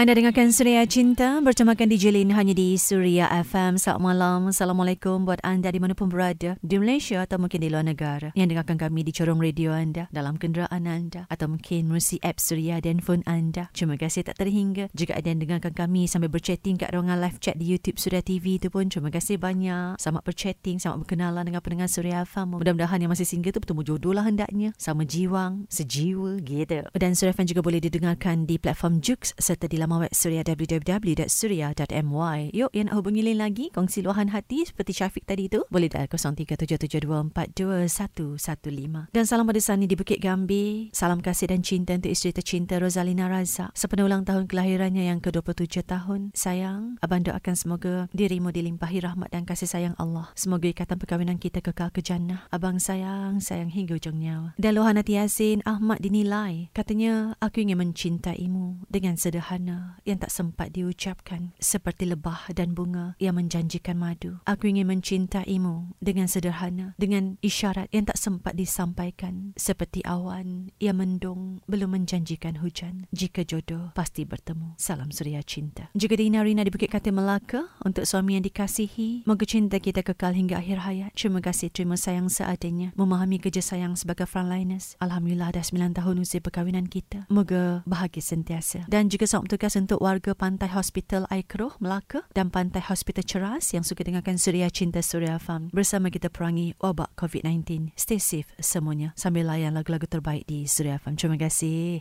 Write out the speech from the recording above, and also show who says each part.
Speaker 1: Anda dengarkan Suria Cinta bertemakan DJ Lin hanya di Suria FM. Selamat malam. Assalamualaikum buat anda di mana pun berada. Di Malaysia atau mungkin di luar negara. Yang dengarkan kami di corong radio anda, dalam kenderaan anda atau mungkin melalui app Suria dan phone anda. Terima kasih tak terhingga. Jika ada yang dengarkan kami sambil berchatting kat ruangan live chat di YouTube Suria TV itu pun terima kasih banyak. Selamat berchatting, selamat berkenalan dengan pendengar Suria FM. Mudah-mudahan yang masih single tu bertemu jodoh lah hendaknya. Sama jiwang, sejiwa gitu. Dan Suria FM juga boleh didengarkan di platform Jux serta di laman web Suria www.suria.my. Yuk, yang nak hubungi lain lagi, kongsi luahan hati seperti Syafiq tadi tu, boleh dial 0377242115. Dan salam pada Sani di Bukit Gambi. Salam kasih dan cinta untuk isteri tercinta Rosalina Razak. Sepenuh ulang tahun kelahirannya yang ke-27 tahun. Sayang, abang doakan semoga dirimu dilimpahi rahmat dan kasih sayang Allah. Semoga ikatan perkahwinan kita kekal ke jannah. Abang sayang, sayang hingga ujung nyawa. Dan luahan hati Yasin, Ahmad dinilai. Katanya, aku ingin mencintaimu dengan sederhana yang tak sempat diucapkan seperti lebah dan bunga yang menjanjikan madu. Aku ingin mencintaimu dengan sederhana, dengan isyarat yang tak sempat disampaikan seperti awan yang mendung belum menjanjikan hujan. Jika jodoh pasti bertemu. Salam suria cinta. Juga di Inarina di Bukit Katil Melaka untuk suami yang dikasihi, moga cinta kita kekal hingga akhir hayat. Terima kasih, terima sayang seadanya. Memahami kerja sayang sebagai frontliners. Alhamdulillah dah 9 tahun usia perkahwinan kita. Moga bahagia sentiasa. Dan juga selamat bertugas untuk warga Pantai Hospital Aikroh, Melaka dan Pantai Hospital Ceras yang suka dengarkan Suria Cinta Suria Farm. Bersama kita perangi wabak COVID-19. Stay safe semuanya sambil layan lagu-lagu terbaik di Suria Farm. Terima kasih.